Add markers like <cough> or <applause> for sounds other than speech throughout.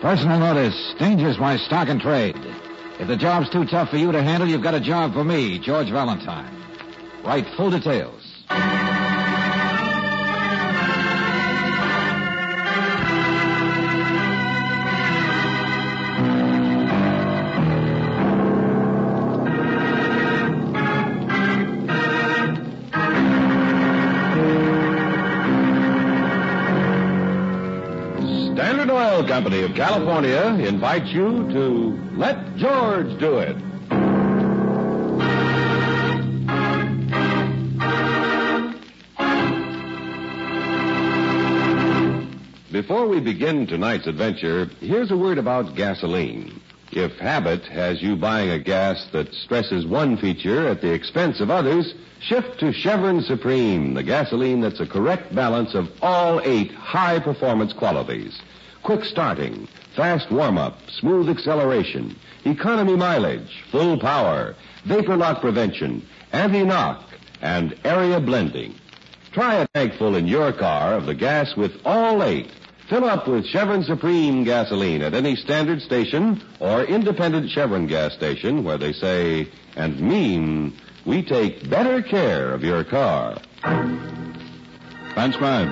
Personal notice. Danger's my stock and trade. If the job's too tough for you to handle, you've got a job for me, George Valentine. Write full details. California invites you to Let George Do It. Before we begin tonight's adventure, here's a word about gasoline. If habit has you buying a gas that stresses one feature at the expense of others, shift to Chevron Supreme, the gasoline that's a correct balance of all eight high performance qualities. Quick starting, fast warm up, smooth acceleration, economy mileage, full power, vapor lock prevention, anti knock, and area blending. Try a tank full in your car of the gas with all eight. Fill up with Chevron Supreme gasoline at any standard station or independent Chevron gas station where they say and mean we take better care of your car. Transcribe.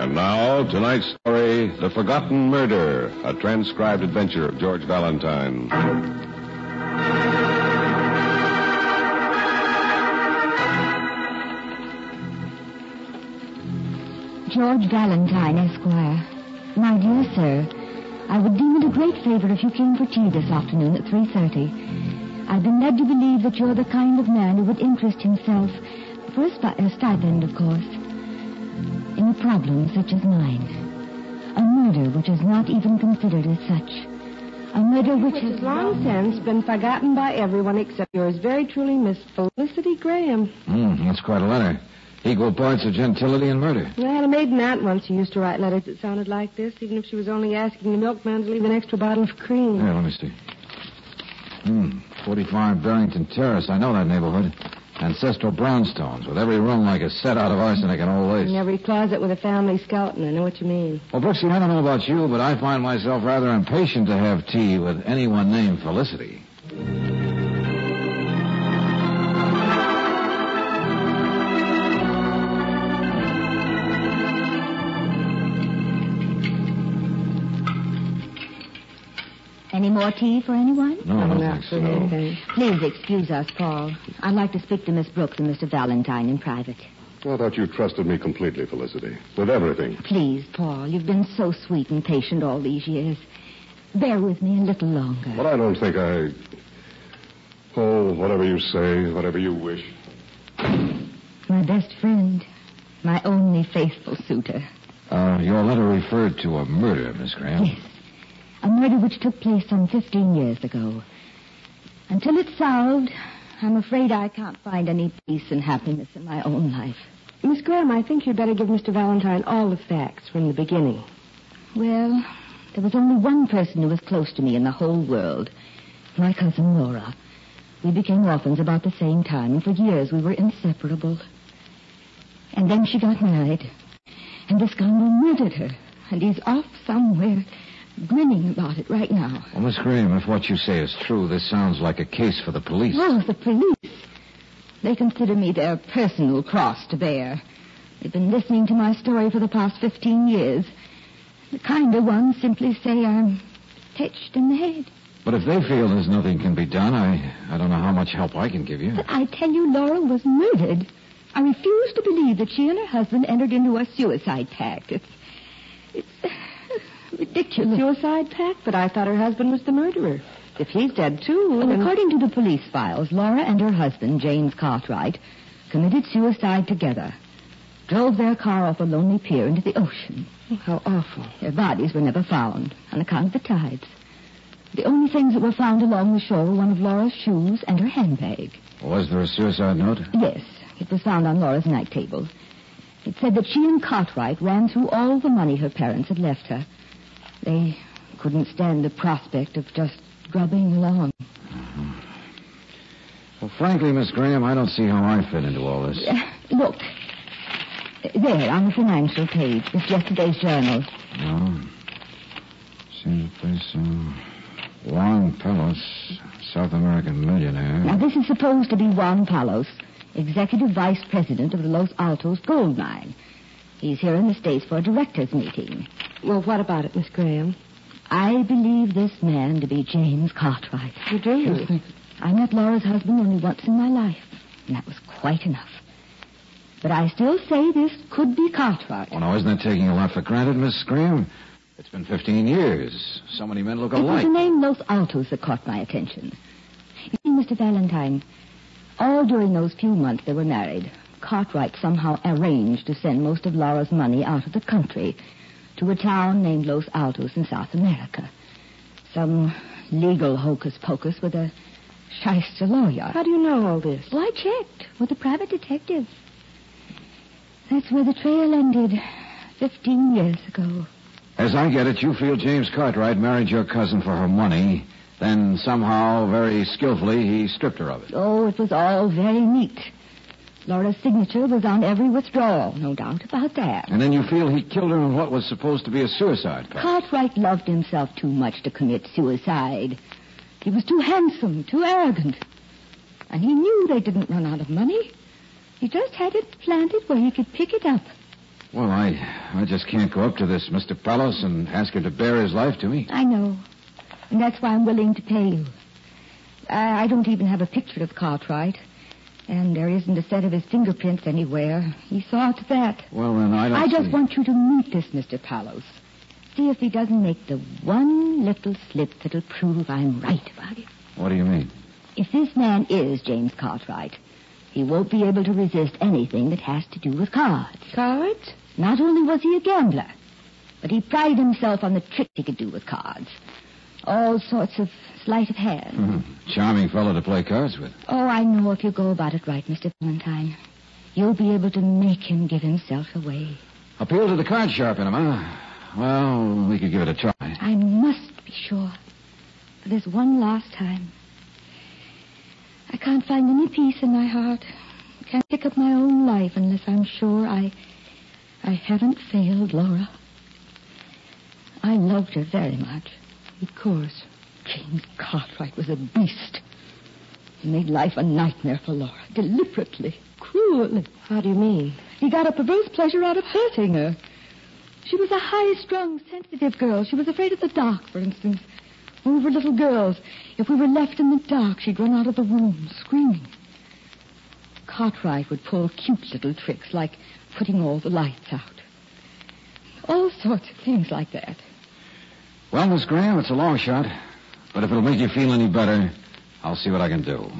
And now, tonight's story, The Forgotten Murder, a transcribed adventure of George Valentine. George Valentine, Esquire. My dear sir, I would deem it a great favor if you came for tea this afternoon at 3.30. I've been led to believe that you're the kind of man who would interest himself, for a, spi- a stipend, of course, in a problem such as mine. A murder which is not even considered as such. A murder which, Which has long since been forgotten by everyone except yours very truly, Miss Felicity Graham. Hmm, that's quite a letter. Equal parts of gentility and murder. I had a maiden aunt once who used to write letters that sounded like this, even if she was only asking the milkman to leave an extra bottle of cream. Here, let me see. Hmm, 45 Barrington Terrace. I know that neighborhood. Ancestral brownstones with every room like a set out of arsenic and old lace. In every closet with a family skeleton. I know what you mean. Well, Brooksy, I don't know about you, but I find myself rather impatient to have tea with anyone named Felicity. Any more tea for anyone? No, I I'm don't think so. Please excuse us, Paul. I'd like to speak to Miss Brooks and Mr. Valentine in private. I thought you trusted me completely, Felicity. With everything. Please, Paul. You've been so sweet and patient all these years. Bear with me a little longer. But I don't think I. Oh, whatever you say, whatever you wish. My best friend. My only faithful suitor. Uh, your letter referred to a murder, Miss Graham. Yes. A murder which took place some 15 years ago. Until it's solved, I'm afraid I can't find any peace and happiness in my own life. Miss Graham, I think you'd better give Mr. Valentine all the facts from the beginning. Well, there was only one person who was close to me in the whole world. My cousin Laura. We became orphans about the same time, and for years we were inseparable. And then she got married. And the scoundrel murdered her. And he's off somewhere, grinning about it right now. Well, Miss Graham, if what you say is true, this sounds like a case for the police. Oh, the police. They consider me their personal cross to bear. They've been listening to my story for the past 15 years. The kinder ones simply say I'm pitched in the head. But if they feel there's nothing can be done, I, I don't know how much help I can give you. But I tell you, Laura was murdered. I refuse to believe that she and her husband entered into a suicide pact. It's, it's ridiculous. Suicide pact? But I thought her husband was the murderer. If he's dead, too, Well, then... according to the police files, Laura and her husband, James Cartwright, committed suicide together. Drove their car off a lonely pier into the ocean. Oh, how awful. Their bodies were never found on account of the tides. The only things that were found along the shore were one of Laura's shoes and her handbag. Was there a suicide note? Yes, it was found on Laura's night table. It said that she and Cartwright ran through all the money her parents had left her. They couldn't stand the prospect of just grubbing along. Well, frankly, Miss Graham, I don't see how I fit into all this. Uh, look, There, on the financial page. It's yesterday's journal. No. Seems a place, uh, Juan Palos, South American millionaire. Now, this is supposed to be Juan Palos, executive vice president of the Los Altos gold mine. He's here in the States for a directors' meeting. Well, what about it, Miss Graham? I believe this man to be James Cartwright. You do? I met Laura's husband only once in my life, and that was quite enough. But I still say this could be Cartwright. Well, now, isn't that taking a lot for granted, Miss Graham? It's been 15 years. So many men look alike. It was alike. the name Los Altos that caught my attention. You see, Mr. Valentine, all during those few months they were married, Cartwright somehow arranged to send most of Laura's money out of the country to a town named Los Altos in South America. Some legal hocus pocus with a shyster lawyer. How do you know all this? Well, I checked with a private detective. That's where the trail ended 15 years ago. As I get it, you feel James Cartwright married your cousin for her money, then somehow, very skillfully, he stripped her of it. Oh, it was all very neat. Laura's signature was on every withdrawal, no doubt about that. And then you feel he killed her in what was supposed to be a suicide pact. Cartwright loved himself too much to commit suicide. He was too handsome, too arrogant. And he knew they didn't run out of money. He just had it planted where he could pick it up. Well, I, I just can't go up to this Mr. Palos and ask him to bare his life to me. I know. And that's why I'm willing to pay you. I, I don't even have a picture of Cartwright. And there isn't a set of his fingerprints anywhere. He saw to that. Well, then I don't I just see- want you to meet this Mr. Palos. See if he doesn't make the one little slip that'll prove I'm right about it. What do you mean? If this man is James Cartwright, he won't be able to resist anything that has to do with cards. Cards? Not only was he a gambler, but he prided himself on the tricks he could do with cards. All sorts of sleight of hand. Hmm. Charming fellow to play cards with. Oh, I know if you go about it right, Mr. Valentine. You'll be able to make him give himself away. Appeal to the card sharp in him, huh? Well, we could give it a try. I must be sure. For this one last time. I can't find any peace in my heart. Can't pick up my own life unless I'm sure I I haven't failed Laura. I loved her very much. Of course. James Cartwright was a beast. He made life a nightmare for Laura, deliberately, cruelly. How do you mean? He got a perverse pleasure out of hurting her. She was a high-strung, sensitive girl. She was afraid of the dark, for instance. When we were little girls, if we were left in the dark, she'd run out of the room, screaming. Cartwright would pull cute little tricks, like putting all the lights out. All sorts of things like that. Well, Miss Graham, it's a long shot. But if it'll make you feel any better, I'll see what I can do.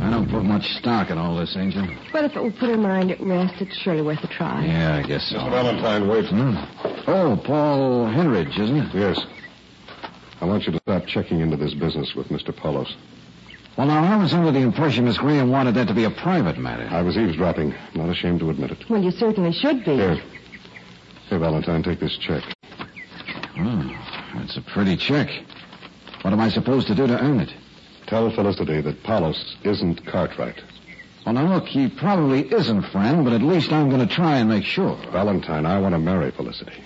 I don't put much stock in all this, Angel. But if it will put her mind at rest, it's surely worth a try. Yeah, I guess so. Mr. Valentine, wait. Hmm? Oh, Paul Hendricks, isn't it? Yes. I want you to start checking into this business with Mr. Palos. Well, now, I was under the impression Miss Graham wanted that to be a private matter. I was eavesdropping. Not ashamed to admit it. Well, you certainly should be. Here. Here, Valentine, take this check. Oh, that's a pretty check. What am I supposed to do to earn it? Tell Felicity that Palos isn't Cartwright. Well, now, look, he probably isn't, friend, but at least I'm going to try and make sure. Valentine, I want to marry Felicity.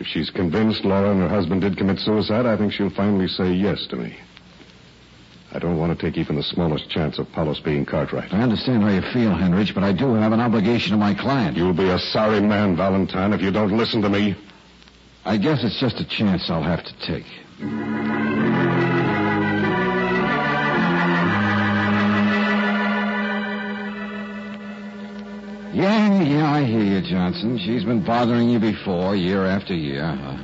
If she's convinced Laura and her husband did commit suicide, I think she'll finally say yes to me. I don't want to take even the smallest chance of Palos being Cartwright. I understand how you feel, Hendricks, but I do have an obligation to my client. You'll be a sorry man, Valentine, if you don't listen to me. I guess it's just a chance I'll have to take. Yeah, yeah, I hear you, Johnson. She's been bothering you before, year after year. Huh?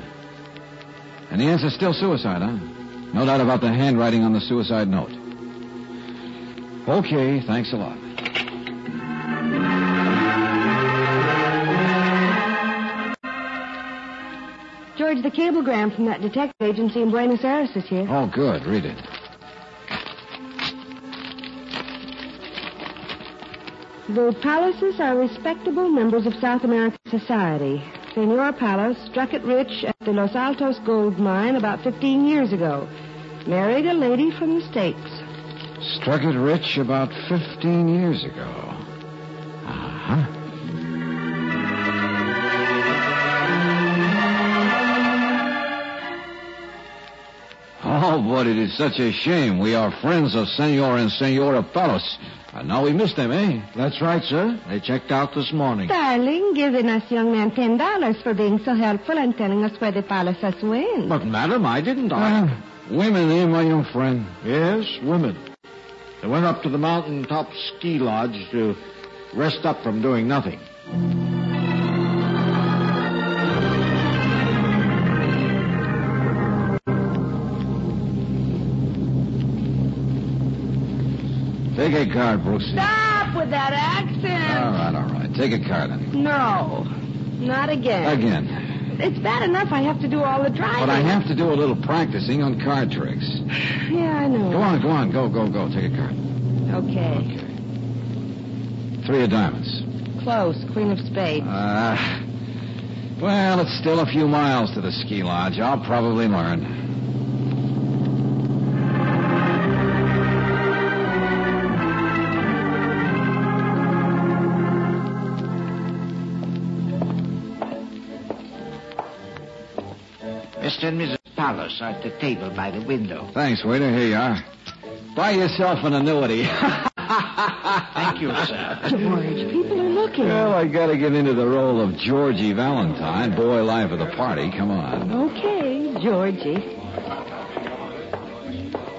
And the answer's still suicide, huh? No doubt about the handwriting on the suicide note. Okay, thanks a lot. George, the cablegram from that detective agency in Buenos Aires is here. Oh, good. Read it. The Paloses are respectable members of South American society. Senor Palos struck it rich at the Los Altos gold mine about 15 years ago. Married a lady from the States. Struck it rich about 15 years ago. Uh-huh. Oh, but it is such a shame. We are friends of Senor and Senora Palos. And now we miss them, eh? That's right, sir. They checked out this morning. Darling, giving us young man ten dollars for being so helpful and telling us where the Paloses went. But, madam, I didn't. I... Ah, women, eh, my young friend? Yes, women. They went up to the mountaintop ski lodge to rest up from doing nothing. Take a card, Brooks. Stop with that accent. All right, all right. Take a card, then. No, not again. Again. It's bad enough I have to do all the driving. But I have to do a little practicing on card tricks. <sighs> Yeah, I know. Go on, go on. Go, go, go. Take a card. Okay. Three of diamonds. Close. Queen of spades. Uh, well, it's still a few miles to the ski lodge. I'll probably learn. Palos at the table by the window. Thanks, waiter. Here you are. Buy yourself an annuity. <laughs> Thank you, sir. George, people are looking. well, I gotta get into the role of Georgie Valentine, boy life of the party. Come on. Okay, Georgie.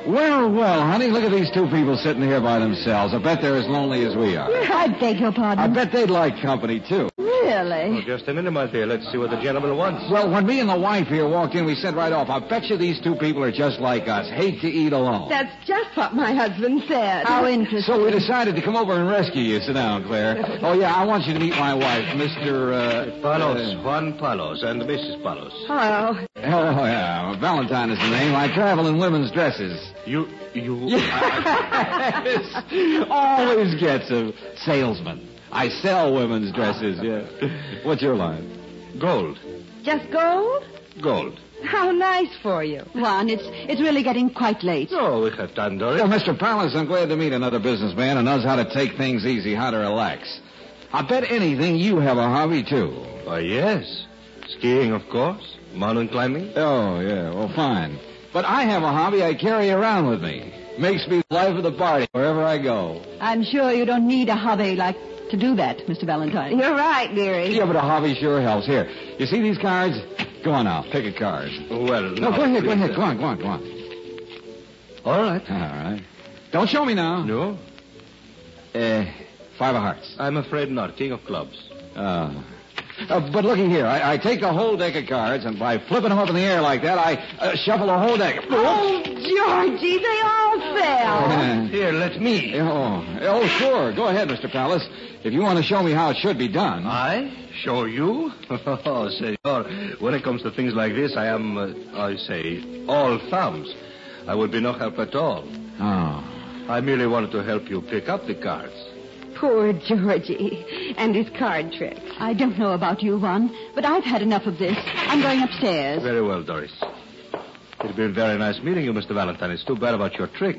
Well, well, honey, look at these two people sitting here by themselves. I bet they're as lonely as we are. I beg your pardon. I bet they'd like company, too. Really? Just a minute, my dear. Let's see what the gentleman wants. Well, when me and the wife here walked in, we said right off, I bet you these two people are just like us. Hate to eat alone. That's just what my husband said. How interesting. So we decided to come over and rescue you. Sit down, Claire. Oh, yeah, I want you to meet my wife, Mr. Uh, Palos, uh, Juan Palos, and Mrs. Palos. Hello. oh, yeah, Valentine is the name. I travel in women's dresses. You, you. <laughs> Yes. Always gets a salesman. I sell women's dresses, yeah. What's your line? Gold. Just gold? Gold. How nice for you. Juan, it's it's really getting quite late. Oh, we have done, Doris. Well, Mr. Palos, I'm glad to meet another businessman who knows how to take things easy, how to relax. I bet anything you have a hobby, too. Why, yes. Skiing, of course. Mountain climbing. Oh, yeah, well, fine. But I have a hobby I carry around with me. Makes me the life of the party wherever I go. I'm sure you don't need a hobby like to do that, Mr. Valentine. You're right, dearie. Yeah, but a hobby sure helps. Here, you see these cards? Go on now, pick a card. Well, No, now, go ahead, go ahead. Go on, go on, go on. All right. All right. Don't show me now. No, Uh, five of hearts. I'm afraid not. King of clubs. Uh, uh, but looky here, I, I take a whole deck of cards, and by flipping them up in the air like that, I uh, shuffle a whole deck. Oh, Georgie, they all fell. Uh, Here, let me. oh, oh, sure. Go ahead, Mr. Palos. If you want to show me how it should be done. I? Show you? <laughs> Oh, senor. When it comes to things like this, I am, uh, I say, all thumbs. I would be no help at all. Oh. I merely wanted to help you pick up the cards. Poor Georgie and his card tricks. I don't know about you, Juan, but I've had enough of this. I'm going upstairs. Very well, Doris. It's been very nice meeting you, Mr. Valentine. It's too bad about your trick.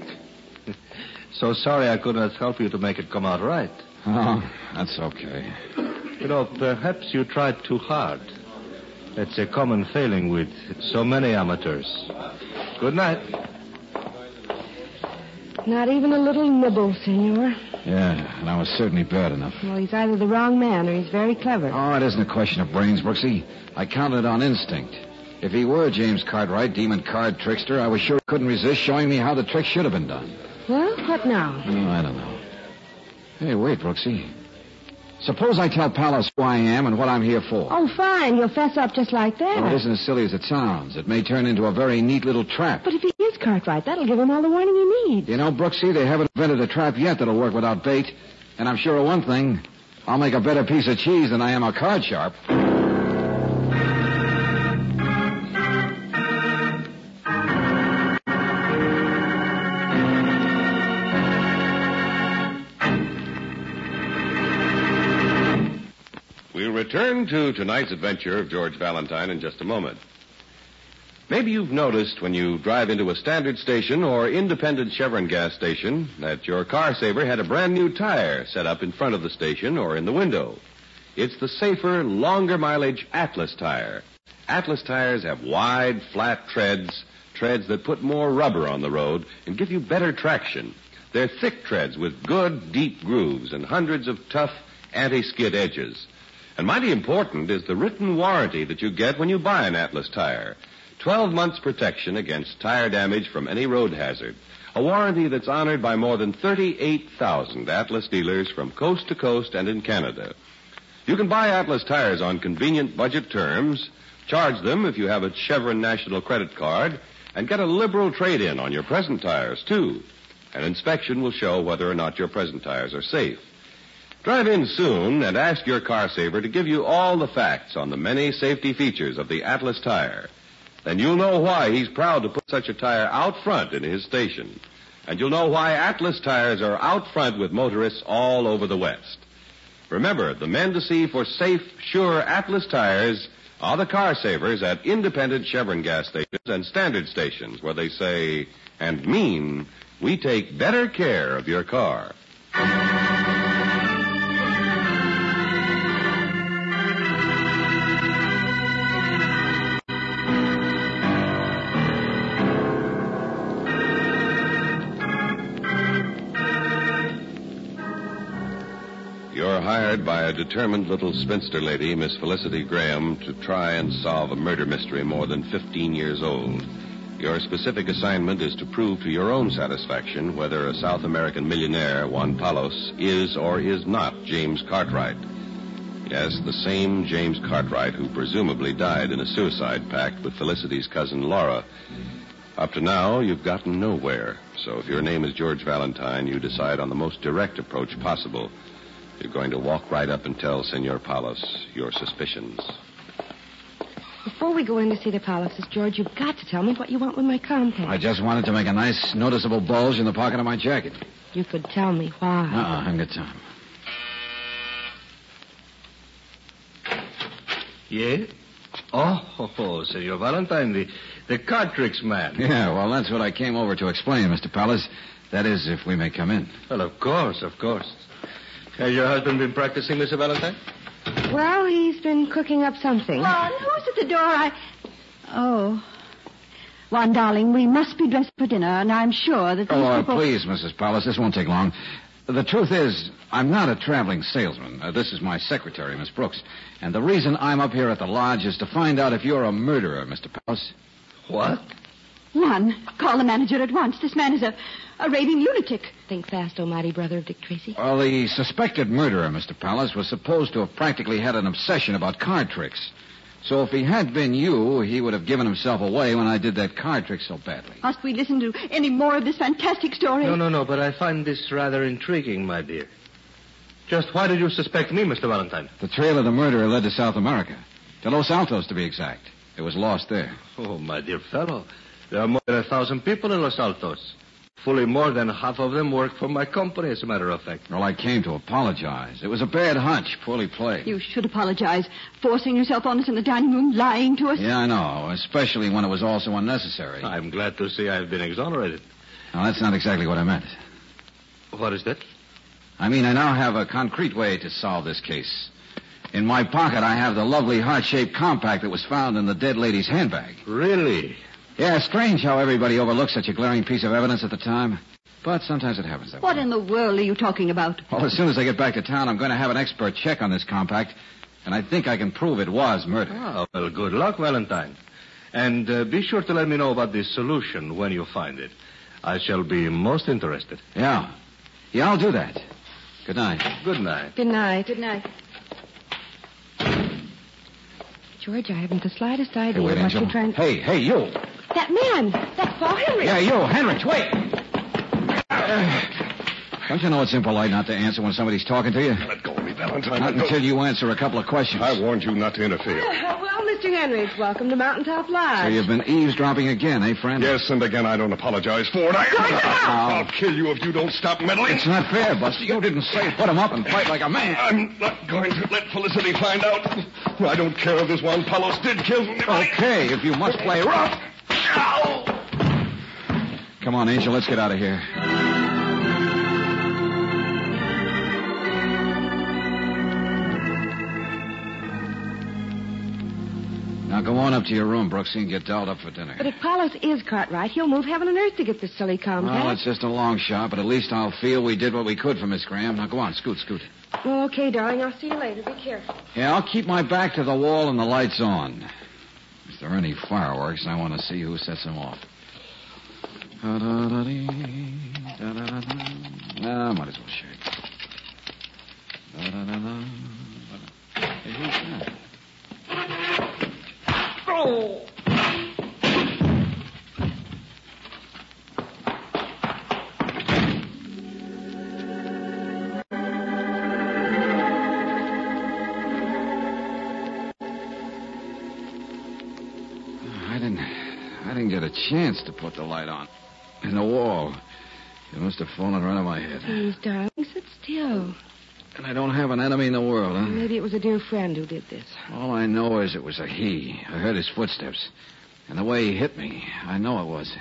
<laughs> so sorry I could not help you to make it come out right. Oh, that's okay. You know, perhaps you tried too hard. That's a common failing with so many amateurs. Good night. Not even a little nibble, senor. Yeah, and I was certainly bad enough. Well, he's either the wrong man or he's very clever. Oh, it isn't a question of brains, Brooksy. I counted on instinct. If he were James Cartwright, demon card trickster, I was sure he couldn't resist showing me how the trick should have been done. Well, what now? Oh, I don't know. Hey, wait, Brooksy. Suppose I tell Palos who I am and what I'm here for. Oh, fine. You'll fess up just like that. Well, it isn't as silly as it sounds. It may turn into a very neat little trap. But if he is Cartwright, that'll give him all the warning he needs. You know, Brooksy, they haven't invented a trap yet that'll work without bait. And I'm sure of one thing. I'll make a better piece of cheese than I am a card sharp. We'll return. return to tonight's adventure of George Valentine in just a moment. Maybe you've noticed when you drive into a standard station or independent Chevron gas station that your car saver had a brand new tire set up in front of the station or in the window. It's the safer, longer mileage Atlas tire. Atlas tires have wide, flat treads, treads that put more rubber on the road and give you better traction. They're thick treads with good, deep grooves and hundreds of tough anti-skid edges. And mighty important is the written warranty that you get when you buy an Atlas tire. 12 months protection against tire damage from any road hazard. A warranty that's honored by more than 38,000 Atlas dealers from coast to coast and in Canada. You can buy Atlas tires on convenient budget terms, charge them if you have a Chevron National Credit Card, and get a liberal trade-in on your present tires, too. An inspection will show whether or not your present tires are safe. Drive in soon and ask your car saver to give you all the facts on the many safety features of the Atlas tire. Then you'll know why he's proud to put such a tire out front in his station. And you'll know why Atlas tires are out front with motorists all over the West. Remember, the men to see for safe, sure Atlas tires are the car savers at independent Chevron gas stations and standard stations where they say and mean we take better care of your car. By a determined little spinster lady, Miss Felicity Graham, to try and solve a murder mystery more than 15 years old. Your specific assignment is to prove to your own satisfaction whether a South American millionaire, Juan Palos, is or is not James Cartwright. Yes, the same James Cartwright who presumably died in a suicide pact with Felicity's cousin Laura. Up to now, you've gotten nowhere. So if your name is George Valentine, you decide on the most direct approach possible. You're going to walk right up and tell Senor Palos your suspicions. Before we go in to see the Paloses, George, you've got to tell me what you want with my compact. I just wanted to make a nice, noticeable bulge in the pocket of my jacket. You could tell me why. Uh-uh, I haven't got time. Yeah? Oh, oh, <laughs> Senor Valentine, the, the card tricks man. Yeah, well, that's what I came over to explain, Mr. Palos. That is, if we may come in. Well, of course, of course. Has your husband been practicing, Mr. Valentine? Well, he's been cooking up something. Juan, who's at the door? I. Oh. Juan, darling, we must be dressed for dinner, and I'm sure that these Oh, uh, people. please, Mrs. Palos, this won't take long. The truth is, I'm not a traveling salesman. Uh, this is my secretary, Miss Brooks. And the reason I'm up here at the lodge is to find out if you're a murderer, Mr. Palos. What? Juan, call the manager at once. This man is a, a raving lunatic. Think fast, oh mighty brother of Dick Tracy. Well, the suspected murderer, Mr. Palos, was supposed to have practically had an obsession about card tricks. So if he had been you, he would have given himself away when I did that card trick so badly. Must we listen to any more of this fantastic story? No, no, no, but I find this rather intriguing, my dear. Just why did you suspect me, Mr. Valentine? The trail of the murderer led to South America. To Los Altos, to be exact. It was lost there. Oh, my dear fellow. There are more than a thousand people in Los Altos. Fully more than half of them work for my company, as a matter of fact. Well, I came to apologize. It was a bad hunch, poorly played. You should apologize. Forcing yourself on us in the dining room, lying to us. Yeah, I know, especially when it was all so unnecessary. I'm glad to see I've been exonerated. Now, that's not exactly what I meant. What is that? I mean, I now have a concrete way to solve this case. In my pocket, I have the lovely heart-shaped compact that was found in the dead lady's handbag. Really? Yeah, strange how everybody overlooks such a glaring piece of evidence at the time. But sometimes it happens that What way. in the world are you talking about? Well, as soon as I get back to town, I'm going to have an expert check on this compact, and I think I can prove it was murder. Oh, well, good luck, Valentine. And uh, be sure to let me know about the solution when you find it. I shall be most interested. Yeah. Yeah, I'll do that. Good night. Good night. Good night. Good night. George, I haven't the slightest idea Hey, wait, what Angel. you're trying Hey, hey, you. That man! That's Paul Henry! Yeah, you. Henry. wait. Don't you know it's impolite not to answer when somebody's talking to you? Let go of me, Valentine. Not until you answer a couple of questions. I warned you not to interfere. Uh, <laughs> well, Mr. Henry, Hendricks. Welcome to Mountaintop Lodge. So you've been eavesdropping again, eh, friend? Yes, and again, I don't apologize for it. I, I'll kill you if you don't stop meddling. It's not fair, Buster. You didn't say put him up and fight like a man. I'm not going to let Felicity find out. I don't care if this Juan Palos did kill me. Okay, if you must play rough. Come on, Angel, let's get out of here. Now go on up to your room, Brooksy, and get dolled up for dinner. But if Palos is Cartwright, he'll move heaven and earth to get this silly compact. Well, it's just a long shot, but at least I'll feel we did what we could for Miss Graham. Now go on, scoot, scoot. Well, okay, darling. I'll see you later. Be careful. Yeah, I'll keep my back to the wall and the lights on. There are any fireworks, I want to see who sets them off. Nah, might as well shake. Hey, who's that? I chance to put the light on. In the wall. It must have fallen right on my head. Please, darling, sit still. And I don't have an enemy in the world, huh? Maybe it was a dear friend who did this. All I know is it was a he. I heard his footsteps. And the way he hit me, I know it was.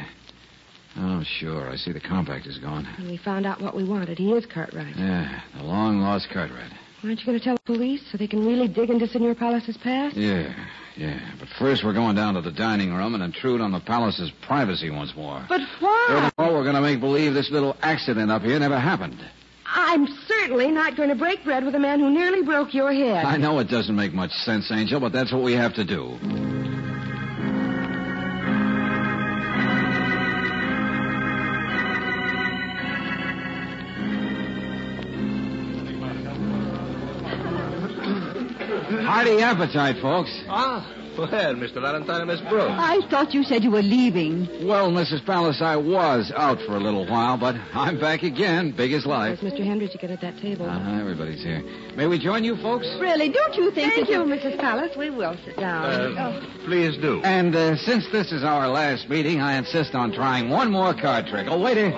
Oh, sure. I see the compact is gone. And we found out what we wanted. He is Cartwright. Yeah, the long lost Cartwright. Aren't you going to tell the police so they can really dig into Senor Palos's past? Yeah, yeah. But first we're going down to the dining room and intrude on the Palos's privacy once more. But why? Furthermore, we're going to make believe this little accident up here never happened. I'm certainly not going to break bread with a man who nearly broke your head. I know it doesn't make much sense, Angel, but that's what we have to do. Hearty appetite, folks. Ah, well, Mr. Valentine and Miss Brooks. I thought you said you were leaving. Well, Mrs. Palos, I was out for a little while, but I'm back again, big as life. There's Mr. Hendricks get at that table. Uh-huh, everybody's here. May we join you, folks? Really, don't you think Thank that you, Mrs. Palos. We will sit down. Uh, please do. And uh, since this is our last meeting, I insist on trying one more card trick. Oh, waiter,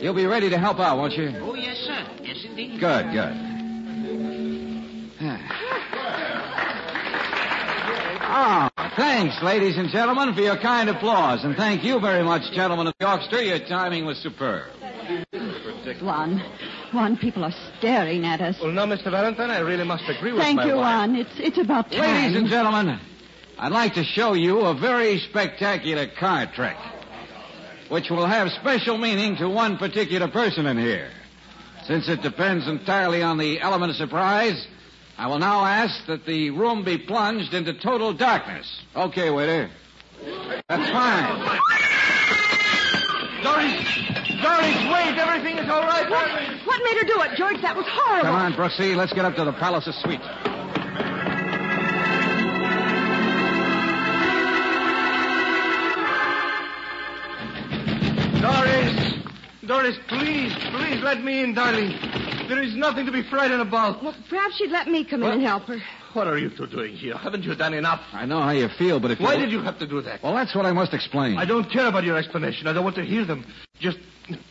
you'll be ready to help out, won't you? Oh, yes, sir. Yes, indeed. Good, good. Thanks, ladies and gentlemen, for your kind applause. And thank you very much, gentlemen of the orchestra. Your timing was superb. Juan, Juan, people are staring at us. Well, no, Mr. Valentine, I really must agree with you. Thank my you, wife. Juan. It's it's about time. Ladies and gentlemen, I'd like to show you a very spectacular card trick, which will have special meaning to one particular person in here. Since it depends entirely on the element of surprise, I will now ask that the room be plunged into total darkness. Okay, waiter. That's fine. Doris! Doris, wait! Everything is all right. What what made her do it, George? That was horrible. Come on, Brooksy. Let's get up to the Palos's suite. Doris! Doris, please, please let me in, darling. There is nothing to be frightened about. Well, perhaps she'd let me come in and help her. What are you two doing here? Haven't you done enough? I know how you feel, but if Why you... did you have to do that? Well, that's what I must explain. I don't care about your explanation. I don't want to hear them. Just,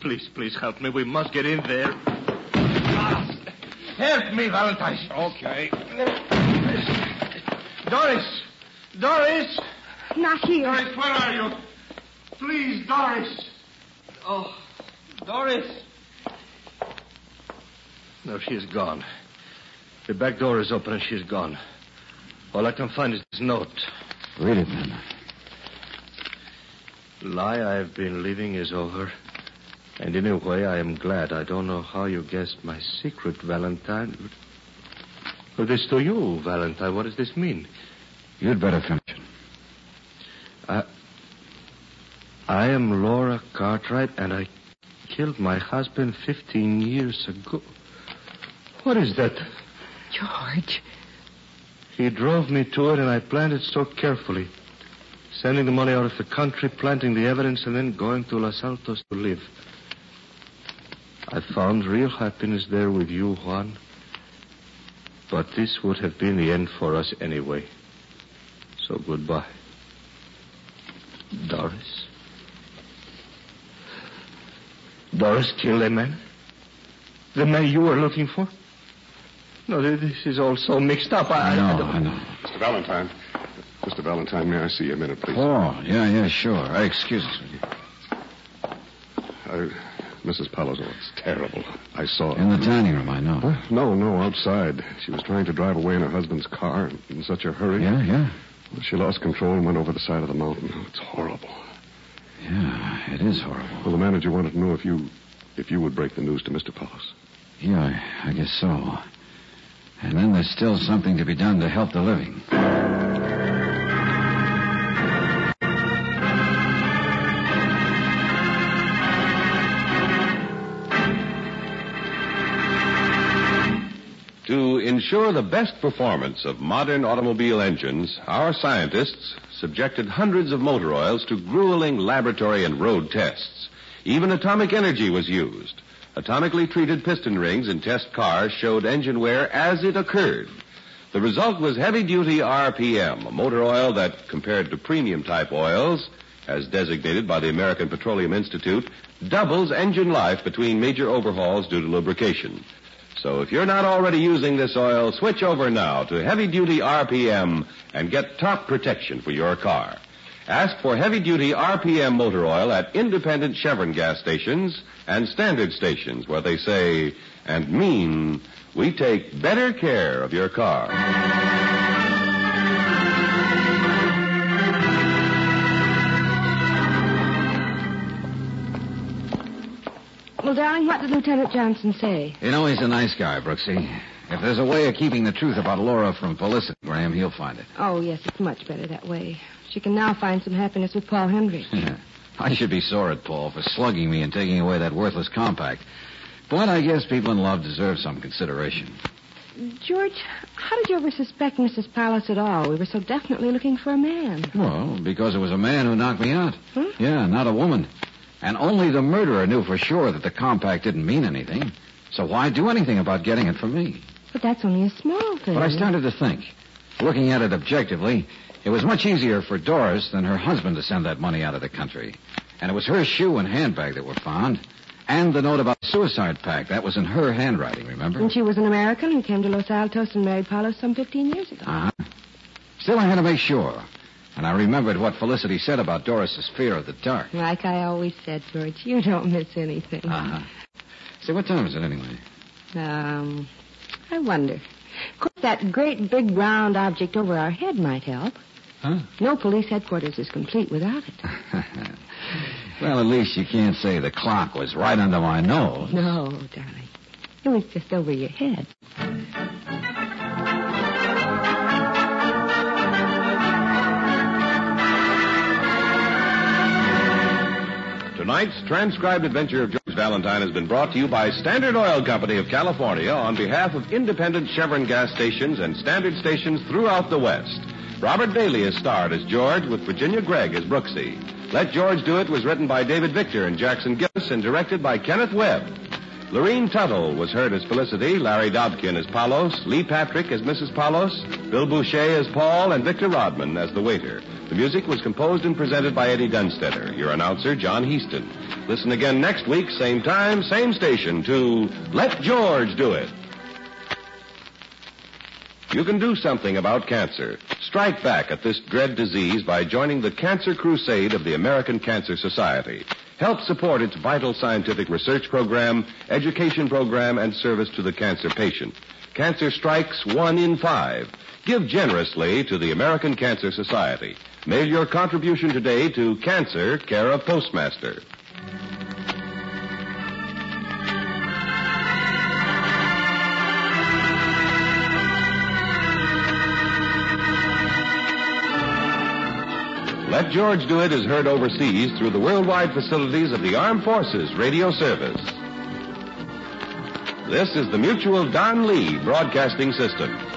please, please help me. We must get in there. Ah, help me, Valentine. Okay. Doris! Doris! Not here. Doris, where are you? Please, Doris. Oh, Doris. No, she is gone. The back door is open and she's gone. All I can find is this note. Read it, then. Lie I've been living is over. And in a way, I am glad. I don't know how you guessed my secret, Valentine. Well, this to you, Valentine. What does this mean? You'd better finish it. I, I am Laura Cartwright, and I killed my husband 15 years ago. What is that? George. He drove me to it, and I planned it so carefully. Sending the money out of the country, planting the evidence, and then going to Los Altos to live. I found real happiness there with you, Juan. But this would have been the end for us anyway. So goodbye. Doris. Doris killed a man? The man you were looking for? No, this is all so mixed up. I, I know, don't- I know. Mr. Valentine. Mr. Valentine, may I see you a minute, please? Oh, yeah, yeah, sure. Uh, excuse us. will you? Uh, Mrs. Palos, oh, it's terrible. I saw her. In the dining room, I know. Huh? No, no, outside. She was trying to drive away in her husband's car in such a hurry. Yeah, yeah. She lost control and went over the side of the mountain. Oh, it's horrible. Yeah, it is horrible. Well, the manager wanted to know if you if you would break the news to Mr. Palos. Yeah, I, I guess so. And then there's still something to be done to help the living. To ensure the best performance of modern automobile engines, our scientists subjected hundreds of motor oils to grueling laboratory and road tests. Even atomic energy was used. Atomically treated piston rings in test cars showed engine wear as it occurred. The result was heavy duty RPM, a motor oil that, compared to premium type oils, as designated by the American Petroleum Institute, doubles engine life between major overhauls due to lubrication. So if you're not already using this oil, switch over now to heavy duty RPM and get top protection for your car. Ask for heavy duty RPM motor oil at independent Chevron gas stations and standard stations where they say and mean we take better care of your car. Well, darling, what did Lieutenant Johnson say? You know, he's a nice guy, Brooksy. If there's a way of keeping the truth about Laura from Felicity, Graham, he'll find it. Oh, yes, it's much better that way. She can now find some happiness with Paul Hendricks. <laughs> I should be sore at Paul for slugging me and taking away that worthless compact. But I guess people in love deserve some consideration. George, how did you ever suspect Mrs. Palos at all? We were so definitely looking for a man. Well, because it was a man who knocked me out. Huh? Yeah, not a woman. And only the murderer knew for sure that the compact didn't mean anything. So why do anything about getting it from me? But that's only a small thing. But I started to think. Looking at it objectively, it was much easier for Doris than her husband to send that money out of the country. And it was her shoe and handbag that were found. And the note about the suicide pact. That was in her handwriting, remember? And she was an American and came to Los Altos and married Palos some 15 years ago. Uh-huh. Still, I had to make sure. And I remembered what Felicity said about Doris's fear of the dark. Like I always said, George, you don't miss anything. Uh-huh. Say, what time is it anyway? Um, I wonder. Of course, that great big round object over our head might help. Huh? No police headquarters is complete without it. <laughs> well, at least you can't say the clock was right under my nose. No, darling. It was just over your head. Tonight's transcribed adventure of George Valentine has been brought to you by Standard Oil Company of California on behalf of independent Chevron gas stations and standard stations throughout the West. Robert Bailey is starred as George with Virginia Gregg as Brooksy. Let George Do It was written by David Victor and Jackson Gillis and directed by Kenneth Webb. Lorene Tuttle was heard as Felicity, Larry Dobkin as Palos, Lee Patrick as Mrs. Palos, Bill Bouchey as Paul, and Victor Rodman as the waiter. The music was composed and presented by Eddie Dunstedter. Your announcer, John Heistand. Listen again next week, same time, same station, to Let George Do It. You can do something about cancer. Strike back at this dread disease by joining the Cancer Crusade of the American Cancer Society. Help support its vital scientific research program, education program, and service to the cancer patient. Cancer strikes one in five. Give generously to the American Cancer Society. Mail your contribution today to Cancer, care of Postmaster. Let George Do It is heard overseas through the worldwide facilities of the Armed Forces Radio Service. This is the Mutual Don Lee Broadcasting System.